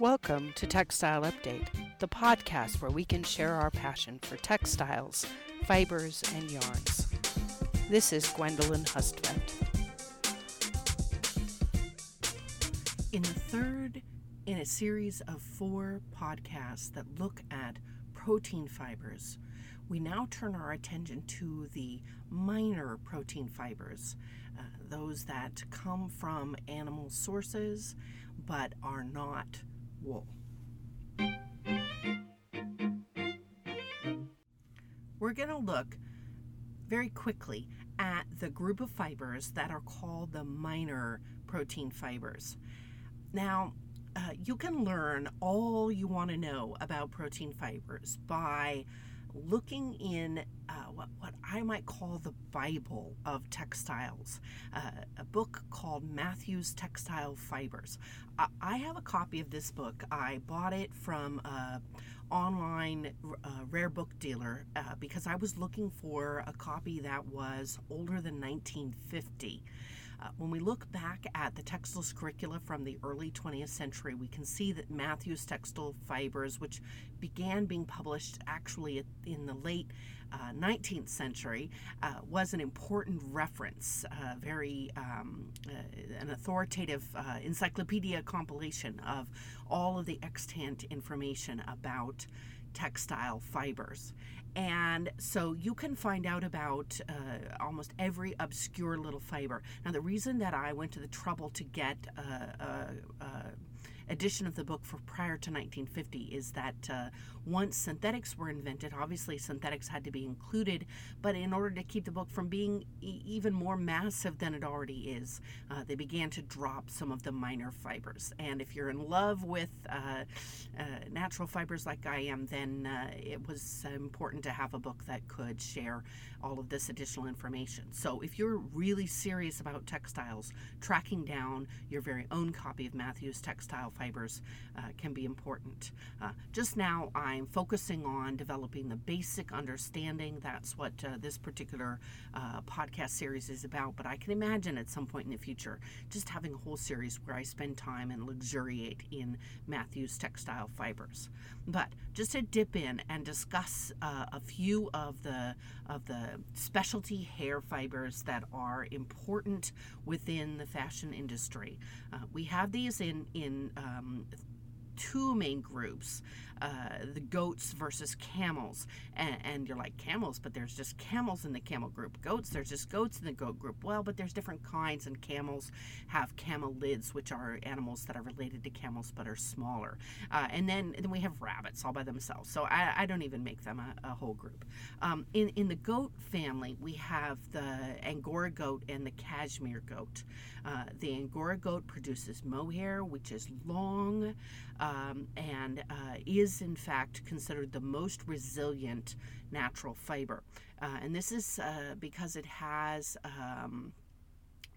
Welcome to Textile Update, the podcast where we can share our passion for textiles, fibers, and yarns. This is Gwendolyn Hustvedt. In the third in a series of four podcasts that look at protein fibers, we now turn our attention to the minor protein fibers, uh, those that come from animal sources but are not wool. We're going to look very quickly at the group of fibers that are called the minor protein fibers. Now, uh, you can learn all you want to know about protein fibers by looking in uh, what, what I might call the Bible of textiles, uh, a book called Matthew's Textile Fibers. I, I have a copy of this book. I bought it from an online uh, rare book dealer uh, because I was looking for a copy that was older than 1950. Uh, when we look back at the textiles curricula from the early 20th century, we can see that Matthew's Textile Fibers, which began being published actually in the late uh, 19th century, uh, was an important reference, uh, very um, uh, an authoritative uh, encyclopedia compilation of all of the extant information about textile fibers. And so you can find out about uh, almost every obscure little fiber. Now, the reason that I went to the trouble to get uh, uh, edition of the book for prior to 1950 is that uh, once synthetics were invented, obviously synthetics had to be included, but in order to keep the book from being e- even more massive than it already is, uh, they began to drop some of the minor fibers. And if you're in love with uh, uh natural fibers like I am, then uh, it was important to have a book that could share all of this additional information. So if you're really serious about textiles, tracking down your very own copy of Matthew's Textile fibers uh, can be important. Uh, just now, I'm focusing on developing the basic understanding. That's what uh, this particular uh, podcast series is about. But I can imagine at some point in the future just having a whole series where I spend time and luxuriate in Matthew's textile fibers. But just to dip in and discuss uh, a few of the of the specialty hair fibers that are important within the fashion industry. Uh, we have these in in um, two main groups uh, the goats versus camels. And, and, you're like, camels, but there's just camels in the camel group. Goats, there's just goats in the goat group. Well, but there's different kinds, and camels have camelids, which are animals that are related to camels but are smaller. Uh, and then, then we have rabbits all by themselves. So I, I don't even make them a, a whole group. Um, in, in the goat family, we have the Angora goat and the Cashmere goat. Uh, the Angora goat produces mohair, which is long um, and uh, is, in fact, considered the most resilient natural fiber. Uh, and this is uh, because it has. Um,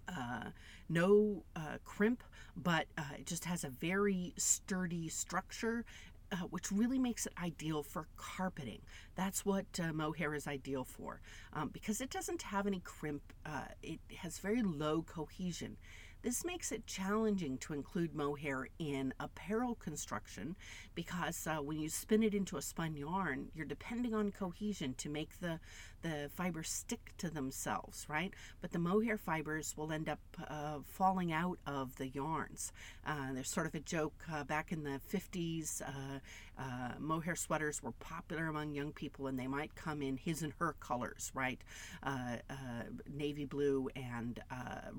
uh, no uh, crimp, but uh, it just has a very sturdy structure uh, which really makes it ideal for carpeting. That's what uh, mohair is ideal for um, because it doesn't have any crimp. Uh, it has very low cohesion. This makes it challenging to include mohair in apparel construction because uh, when you spin it into a spun yarn, you're depending on cohesion to make the, the fibers stick to themselves, right? But the mohair fibers will end up uh, falling out of the yarns. Uh, there's sort of a joke uh, back in the 50s, uh, uh, mohair sweaters were popular among young people and they might come in his and her colors, right? navy blue and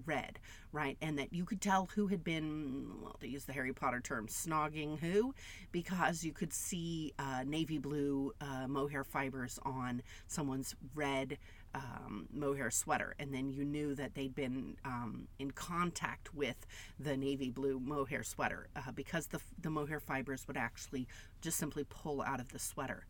red, right? And that you could tell who had been, well, to use the Harry Potter term, snogging who, because you could see uh, navy blue uh, mohair fibers on someone's red um, mohair sweater, and then you knew that they'd been um, in contact with the navy blue mohair sweater uh, because the, the mohair fibers would actually just simply pull out of the sweater.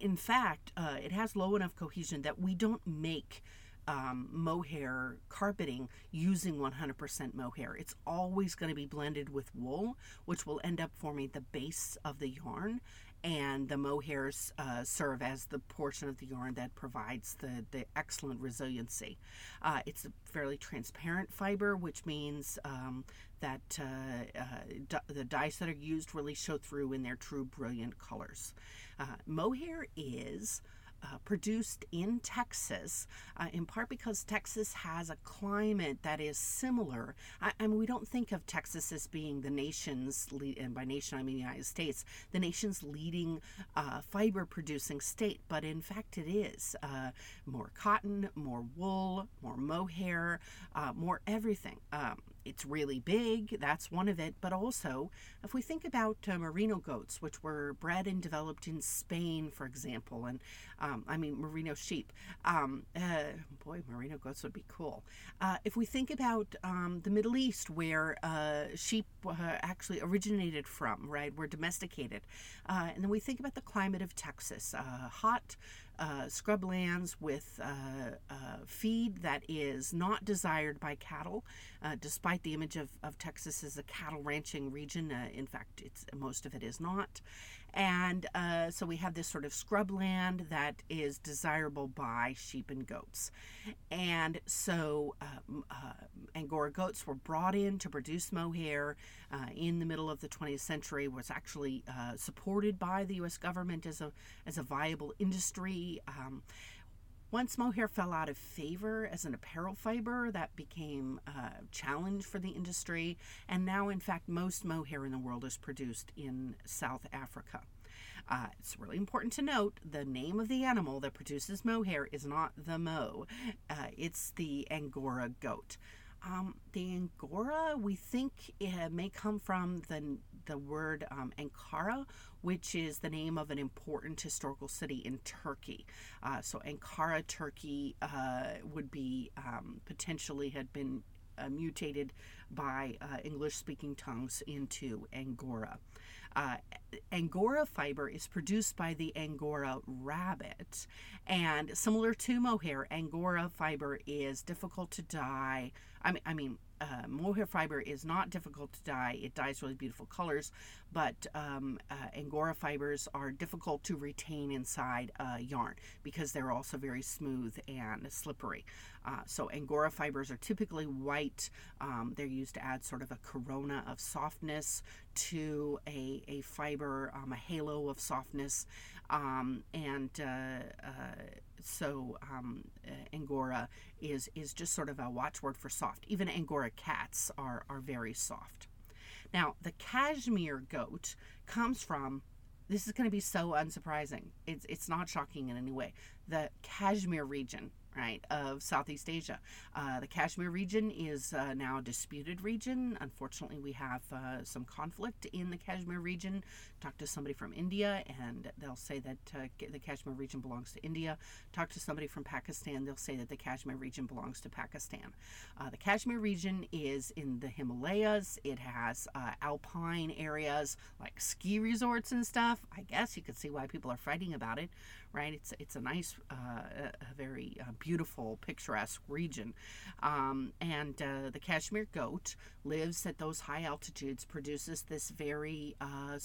In fact, uh, it has low enough cohesion that we don't make um, mohair carpeting using 100% mohair. It's always going to be blended with wool, which will end up forming the base of the yarn. And the mohairs uh, serve as the portion of the yarn that provides the, the excellent resiliency. Uh, it's a fairly transparent fiber, which means um, that uh, uh, d- the dyes that are used really show through in their true brilliant colors. Uh, mohair is uh, produced in Texas, uh, in part because Texas has a climate that is similar. I, I, mean, we don't think of Texas as being the nation's lead, and by nation I mean the United States, the nation's leading uh, fiber producing state, but in fact it is. Uh, more cotton, more wool, more mohair, uh, more everything. Um, it's really big, that's one of it, but also if we think about uh, merino goats, which were bred and developed in Spain, for example, and um, I mean merino sheep, um, uh, boy, merino goats would be cool. Uh, if we think about um, the Middle East, where uh, sheep uh, actually originated from, right, were domesticated, uh, and then we think about the climate of Texas, hot, uh, scrublands with uh, uh, feed that is not desired by cattle, uh, despite the image of, of Texas as a cattle ranching region. Uh, in fact, it's most of it is not. And uh, so we have this sort of scrubland that is desirable by sheep and goats. And so uh, uh, Angora goats were brought in to produce mohair uh, in the middle of the 20th century, was actually uh, supported by the U.S. government as a, as a viable industry. Um, once mohair fell out of favor as an apparel fiber, that became a challenge for the industry. And now, in fact, most mohair in the world is produced in South Africa. Uh, it's really important to note the name of the animal that produces mohair is not the mo, uh, it's the Angora goat. Um, the Angora, we think it may come from the, the word um, Ankara, which is the name of an important historical city in Turkey. Uh, so Ankara, Turkey, uh, would be um, potentially had been uh, mutated by uh, English speaking tongues into Angora. Uh, Angora fiber is produced by the Angora rabbit, and similar to mohair, Angora fiber is difficult to dye. I mean, I mean, uh, mohair fiber is not difficult to dye. It dyes really beautiful colors, but um, uh, Angora fibers are difficult to retain inside a yarn because they're also very smooth and slippery. Uh, so Angora fibers are typically white. Um, they're used to add sort of a corona of softness to a, a fiber, um, a halo of softness. Um, and uh, uh, so um, uh, Angora is, is just sort of a watchword for soft. Even Angora cats are, are very soft. Now, the cashmere goat comes from this is going to be so unsurprising. It's, it's not shocking in any way. The Kashmir region right, of Southeast Asia. Uh, the Kashmir region is uh, now a disputed region. Unfortunately, we have uh, some conflict in the Kashmir region. Talk to somebody from India, and they'll say that uh, the Kashmir region belongs to India. Talk to somebody from Pakistan, they'll say that the Kashmir region belongs to Pakistan. Uh, the Kashmir region is in the Himalayas. It has uh, alpine areas like ski resorts and stuff. I guess you could see why people are fighting about it right? It's it's a nice, uh, a very uh, beautiful, picturesque region, um, and uh, the Kashmir goat lives at those high altitudes, produces this very uh,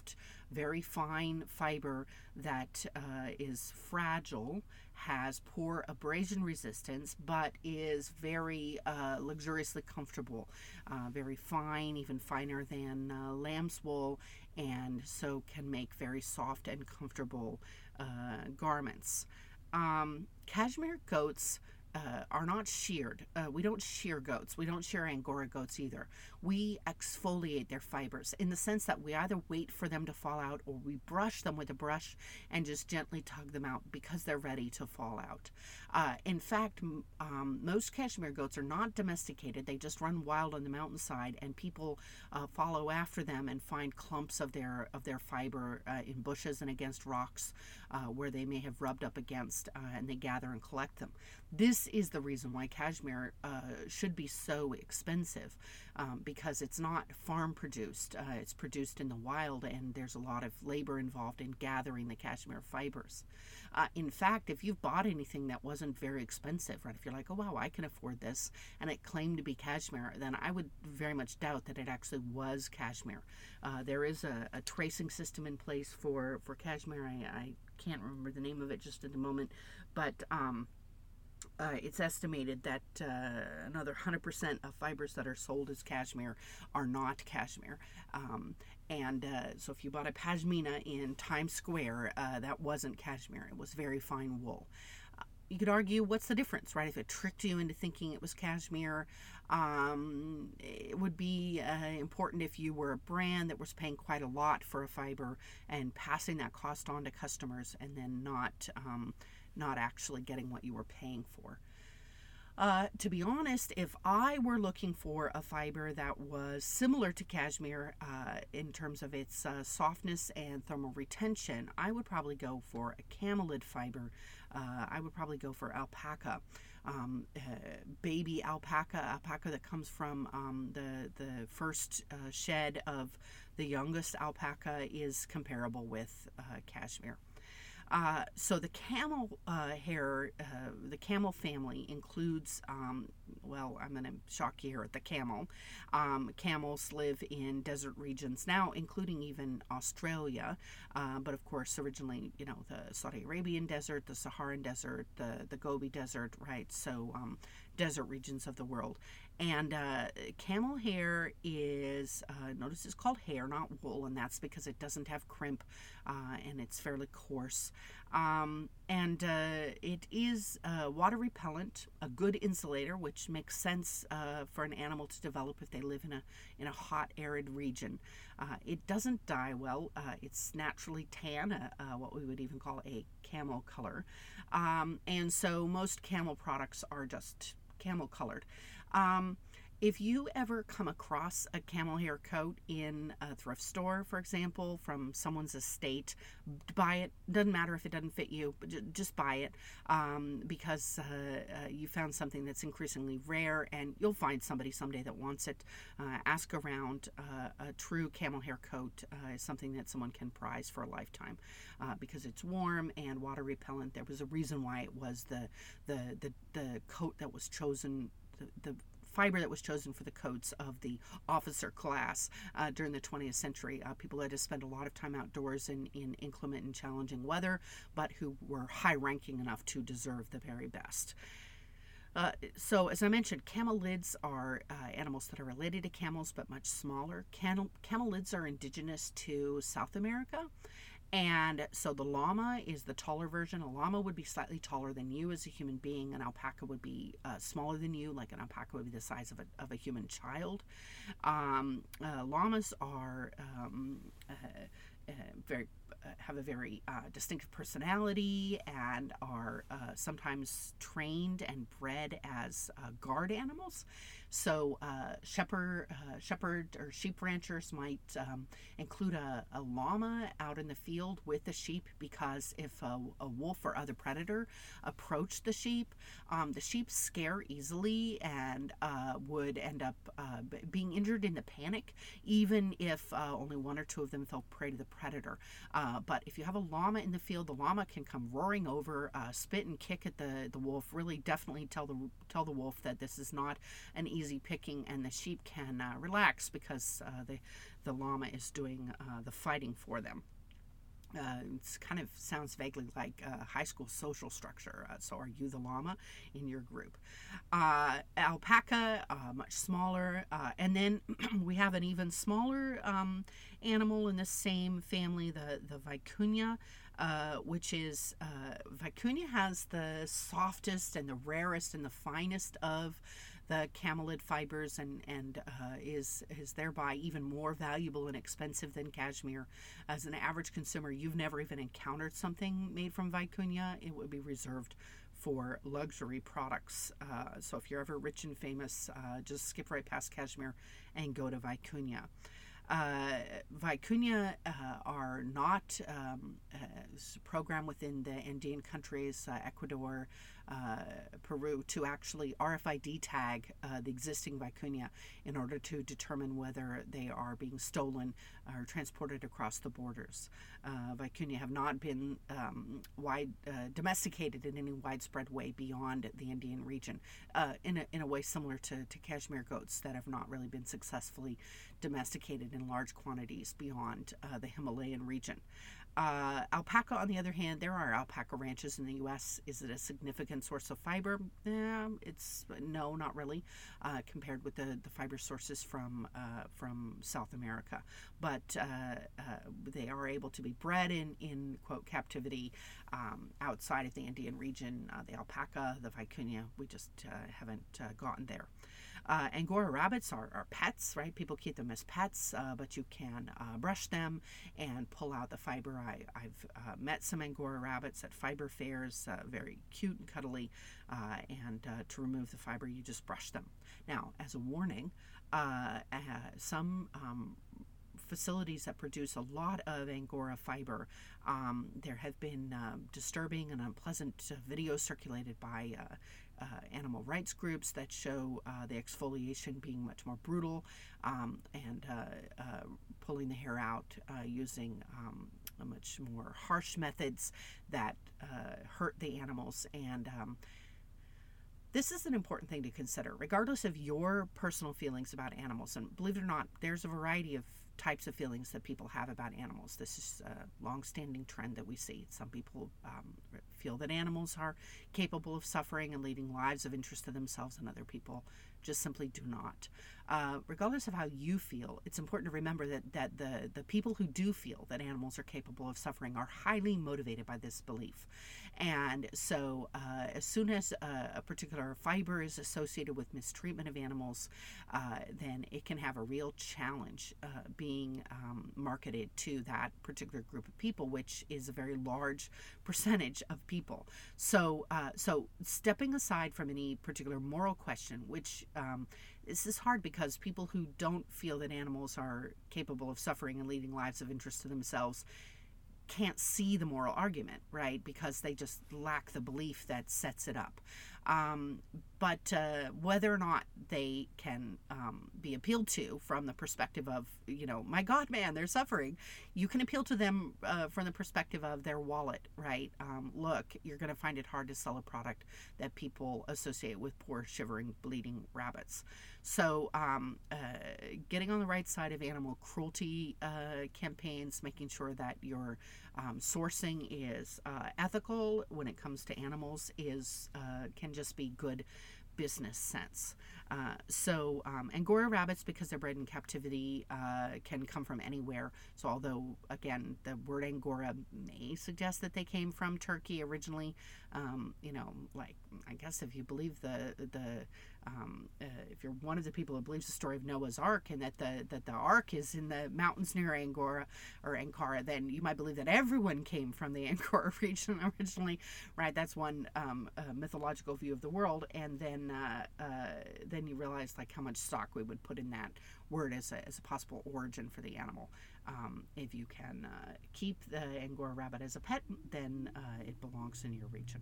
soft, very fine fiber that uh, is fragile has poor abrasion resistance, but is very uh, luxuriously comfortable, uh, very fine, even finer than uh, lamb's wool, and so can make very soft and comfortable uh, garments. Um, cashmere goats uh, are not sheared. Uh, we don't shear goats. We don't shear Angora goats either. We exfoliate their fibers in the sense that we either wait for them to fall out or we brush them with a brush and just gently tug them out because they're ready to fall out. Uh, in fact, um, most cashmere goats are not domesticated. They just run wild on the mountainside, and people uh, follow after them and find clumps of their of their fiber uh, in bushes and against rocks uh, where they may have rubbed up against, and they gather and collect them. This this is the reason why cashmere uh, should be so expensive um, because it's not farm produced. Uh, it's produced in the wild, and there's a lot of labor involved in gathering the cashmere fibers. Uh, in fact, if you've bought anything that wasn't very expensive, right, if you're like, oh wow, I can afford this, and it claimed to be cashmere, then I would very much doubt that it actually was cashmere. Uh, there is a, a, tracing system in place for for cashmere. I, I, can't remember the name of it just at the moment, but um, uh, it's estimated that uh, another 100% of fibers that are sold as cashmere are not cashmere. Um, and uh, so if you bought a pashmina in Times Square, uh, that wasn't cashmere, it was very fine wool. You could argue what's the difference, right? If it tricked you into thinking it was cashmere, um, it would be uh, important if you were a brand that was paying quite a lot for a fiber and passing that cost on to customers and then not. Um, not actually getting what you were paying for. Uh, to be honest, if I were looking for a fiber that was similar to cashmere uh, in terms of its uh, softness and thermal retention, I would probably go for a camelid fiber. Uh, I would probably go for alpaca. Um, uh, baby alpaca, alpaca that comes from um, the the first uh, shed of the youngest alpaca, is comparable with cashmere. Uh, so the camel uh, hair, uh, the camel family includes, um, well, I'm going to shock you here at the camel. Um, camels live in desert regions now, including even Australia, uh, but of course, originally, you know, the Saudi Arabian desert, the Saharan desert, the, the Gobi desert, right? So um, desert regions of the world. And uh, camel hair is, uh, notice it's called hair, not wool, and that's because it doesn't have crimp uh, and it's fairly coarse. Um, and uh, it is uh, water repellent, a good insulator, which makes sense uh, for an animal to develop if they live in a, in a hot, arid region. it doesn't dye well, it's naturally tan, what we would even call a camel color. Um, and so most camel products are just camel colored. Um, if you ever come across a camel hair coat in a thrift store, for example, from someone's estate, buy it. Doesn't matter if it doesn't fit you, just buy it um, because uh, uh, you found something that's increasingly rare, and you'll find somebody someday that wants it. Uh, ask around. Uh, a true camel hair coat uh, is something that someone can prize for a lifetime uh, because it's warm and water repellent. There was a reason why it was the the the, the coat that was chosen the, fiber that was chosen for the coats of the officer class uh, during the 20th century. Uh, people had to spend a lot of time outdoors in, in inclement and challenging weather, but who were high ranking enough to deserve the very best. Uh, so, as I mentioned, camelids are uh, animals that are related to camels but much smaller. Camel, camelids are indigenous to South America and so the llama is the taller version. A llama would be slightly taller than you as a human being. An alpaca would be uh, smaller than you, like an alpaca would be the size of a, of a human child. Um, uh, llamas are um, uh, uh very uh, have a very uh, distinctive personality and are sometimes trained and bred as guard animals. So uh, shepherd, uh, shepherd or sheep ranchers might um, include a, a, llama out in the field with the sheep because if a, a wolf or other predator approached the sheep, um, the sheep scare easily and uh, would end up uh, being injured in the panic, even if uh, only one or two of them fell prey to the predator. Uh, but if you have a llama in the field, the llama can come roaring over, spit and kick at the, the wolf. Really, definitely tell the tell the wolf that this is not an easy easy picking, and the sheep can uh, relax because uh, the, the llama is doing uh, the fighting for them. Uh, it kind of sounds vaguely like high school social structure. Uh, so, are you the llama in your group? Uh, alpaca, uh, much smaller. Uh, and then we have an even smaller um, animal in the same family, the, the vicuña, uh, which is vicuña has the softest and the rarest and the finest of the camelid fibers and, and uh, is, is thereby even more valuable and expensive than cashmere. As an average consumer, you've never even encountered something made from vicuña. It would be reserved for luxury products. Uh, so if you're ever rich and famous, uh, just skip right past cashmere and go to vicuña. Uh, vicuña uh, are not um, uh, program within the Andean countries, uh, Ecuador, Peru to actually RFID tag uh, the existing vicuña in order to determine whether they are being stolen or transported across the borders. Uh, vicuña have not been um, wide uh, domesticated in any widespread way beyond the Andean region, uh, in, a, in a way similar to, to cashmere goats that have not really been successfully domesticated in large quantities beyond uh, the Himalayan region. Uh, alpaca, on the other hand, there are alpaca ranches in the U.S. Is it a significant source of fiber? Eh, it's no, not really, uh, compared with the, the fiber sources from uh, from South America. But uh, uh, they are able to be bred in in quote captivity um, outside of the Andean region. Uh, the alpaca, the vicuña, we just haven't gotten there. Uh, Angora rabbits are, are, pets, right? People keep them as pets, uh, but you can uh, brush them and pull out the fiber. I, have uh, met some Angora rabbits at fiber fairs, uh, very cute and cuddly, uh, and to remove the fiber, you just brush them. Now, as a warning, some um, facilities that produce a lot of Angora fiber. Um, there have been uh, disturbing and unpleasant videos circulated by uh, uh, animal rights groups that show uh, the exfoliation being much more brutal um, and uh, uh pulling the hair out uh, using um, much more harsh methods that hurt the animals. And um, this is an important thing to consider, regardless of your personal feelings about animals. And believe it or not, there's a variety of types of feelings that people have about animals. This is a long-standing trend that we see. Some people um, feel that animals are capable of suffering and leading lives of interest to themselves, and other people just simply do not. Uh, regardless of how you feel, it's important to remember that, that the, the people who do feel that animals are capable of suffering are highly motivated by this belief. And so, uh, as soon as a, a, particular fiber is associated with mistreatment of animals, uh, then it can have a real challenge uh, being um, marketed to that particular group of people, which is a very large percentage of people. So, uh, so stepping aside from any particular moral question, which um, this is hard because people who don't feel that animals are capable of suffering and leading lives of interest to themselves can't see the moral argument, right? Because they just lack the belief that sets it up. Um, but uh, whether or not they can um, be appealed to from the perspective of, you know, my God, man, they're suffering, you can appeal to them uh, from the perspective of their wallet, right? Um, look, you're going to find it hard to sell a product that people associate with poor, shivering, bleeding rabbits. So, um, uh, getting on the right side of animal cruelty uh, campaigns, making sure that your um, sourcing is uh, ethical when it comes to animals, is uh, can just be good business sense. Uh, so, um, Angora rabbits, because they're bred in captivity, uh, can come from anywhere. So, although, again, the word Angora may suggest that they came from Turkey originally, um, you know, like, I guess if you believe the, the um, uh, if you're one of the people who believes the story of Noah's Ark and that the that the Ark is in the mountains near Angora or Ankara, then you might believe that everyone came from the Angora region originally, right? That's one um, uh, mythological view of the world, and then uh, uh, then you realize like how much stock we would put in that word as a, as a possible origin for the animal. Um, if you can uh, keep the Angora rabbit as a pet, then uh, it belongs in your region.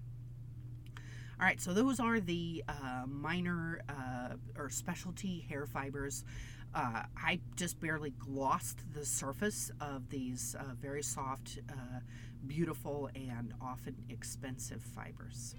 All right, so those are the uh, minor uh, or specialty hair fibers. Uh, I just barely glossed the surface of these uh, very soft, uh, beautiful, and often expensive fibers.